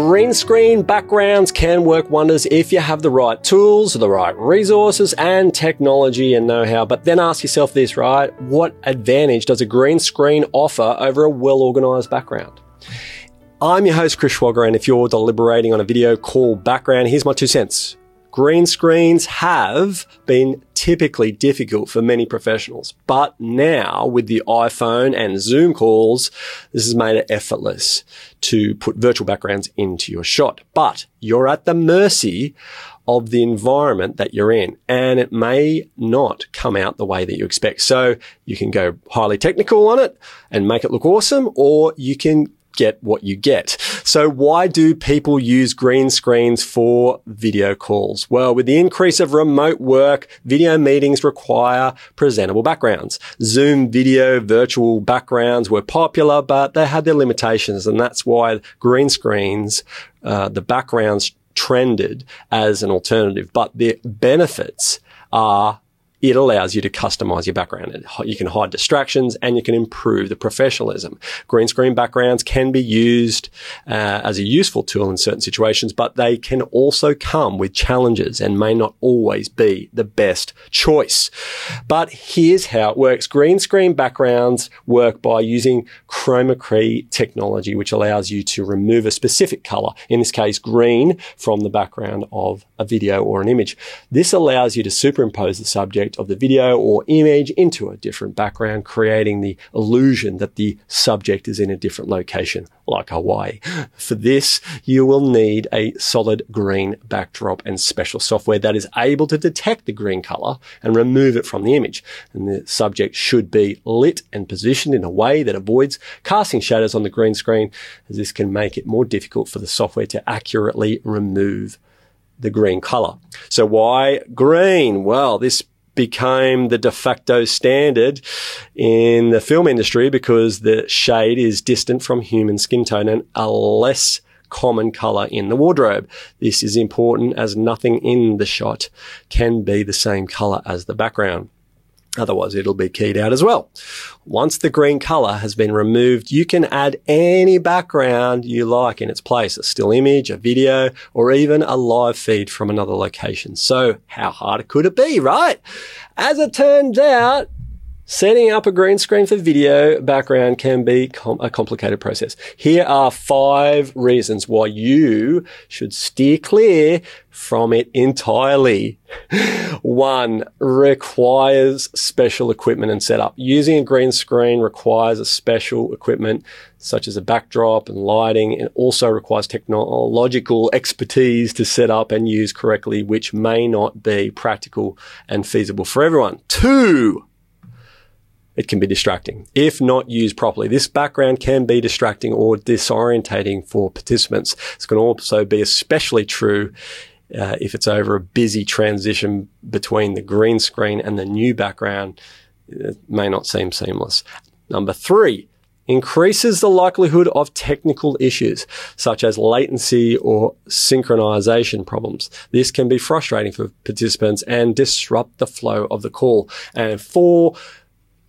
green screen backgrounds can work wonders if you have the right tools, the right resources and technology and know-how. But then ask yourself this, right? What advantage does a green screen offer over a well-organized background? I'm your host, Chris Schwager, and if you're deliberating on a video call background, here's my two cents. Green screens have been typically difficult for many professionals, but now with the iPhone and Zoom calls, this has made it effortless to put virtual backgrounds into your shot. But you're at the mercy of the environment that you're in and it may not come out the way that you expect. So you can go highly technical on it and make it look awesome or you can get what you get. So why do people use green screens for video calls? Well, with the increase of remote work, video meetings require presentable backgrounds. Zoom video virtual backgrounds were popular, but they had their limitations. And that's why green screens, uh, the backgrounds trended as an alternative, but the benefits are it allows you to customize your background. You can hide distractions and you can improve the professionalism. Green screen backgrounds can be used uh, as a useful tool in certain situations, but they can also come with challenges and may not always be the best choice. But here's how it works. Green screen backgrounds work by using chroma key technology, which allows you to remove a specific color, in this case, green from the background of a video or an image. This allows you to superimpose the subject of the video or image into a different background, creating the illusion that the subject is in a different location, like Hawaii. For this, you will need a solid green backdrop and special software that is able to detect the green color and remove it from the image. And the subject should be lit and positioned in a way that avoids casting shadows on the green screen, as this can make it more difficult for the software to accurately remove the green color. So why green? Well, this became the de facto standard in the film industry because the shade is distant from human skin tone and a less common color in the wardrobe. This is important as nothing in the shot can be the same color as the background. Otherwise, it'll be keyed out as well. Once the green color has been removed, you can add any background you like in its place, a still image, a video, or even a live feed from another location. So how hard could it be, right? As it turns out, Setting up a green screen for video background can be com- a complicated process. Here are five reasons why you should steer clear from it entirely. One requires special equipment and setup. Using a green screen requires a special equipment such as a backdrop and lighting. It also requires technological expertise to set up and use correctly, which may not be practical and feasible for everyone. Two, it can be distracting. If not used properly, this background can be distracting or disorientating for participants. It's going to also be especially true uh, if it's over a busy transition between the green screen and the new background. It may not seem seamless. Number three, increases the likelihood of technical issues such as latency or synchronization problems. This can be frustrating for participants and disrupt the flow of the call. And four,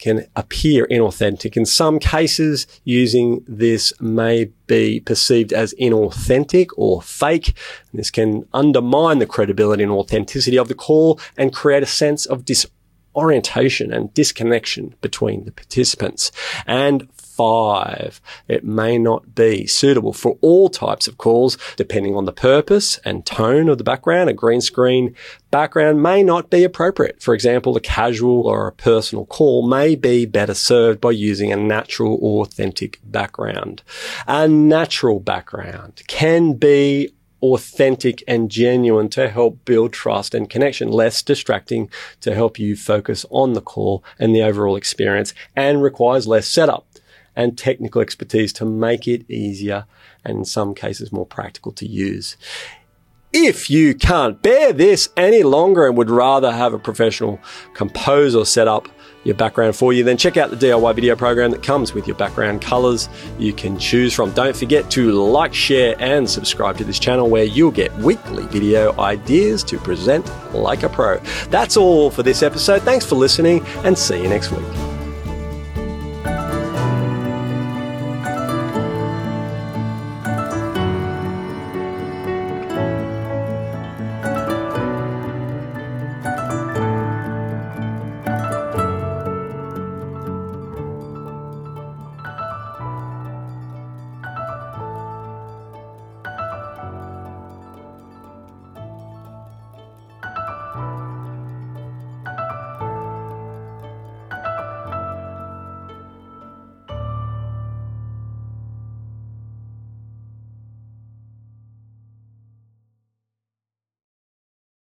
can appear inauthentic. In some cases, using this may be perceived as inauthentic or fake. This can undermine the credibility and authenticity of the call and create a sense of disorientation and disconnection between the participants. And five. It may not be suitable for all types of calls, depending on the purpose and tone of the background. A green screen background may not be appropriate. For example, a casual or a personal call may be better served by using a natural authentic background. A natural background can be authentic and genuine to help build trust and connection, less distracting to help you focus on the call and the overall experience and requires less setup and technical expertise to make it easier and in some cases more practical to use. If you can't bear this any longer and would rather have a professional compose or set up your background for you, then check out the DIY video program that comes with your background colors you can choose from. Don't forget to like, share, and subscribe to this channel where you'll get weekly video ideas to present like a pro. That's all for this episode. Thanks for listening and see you next week.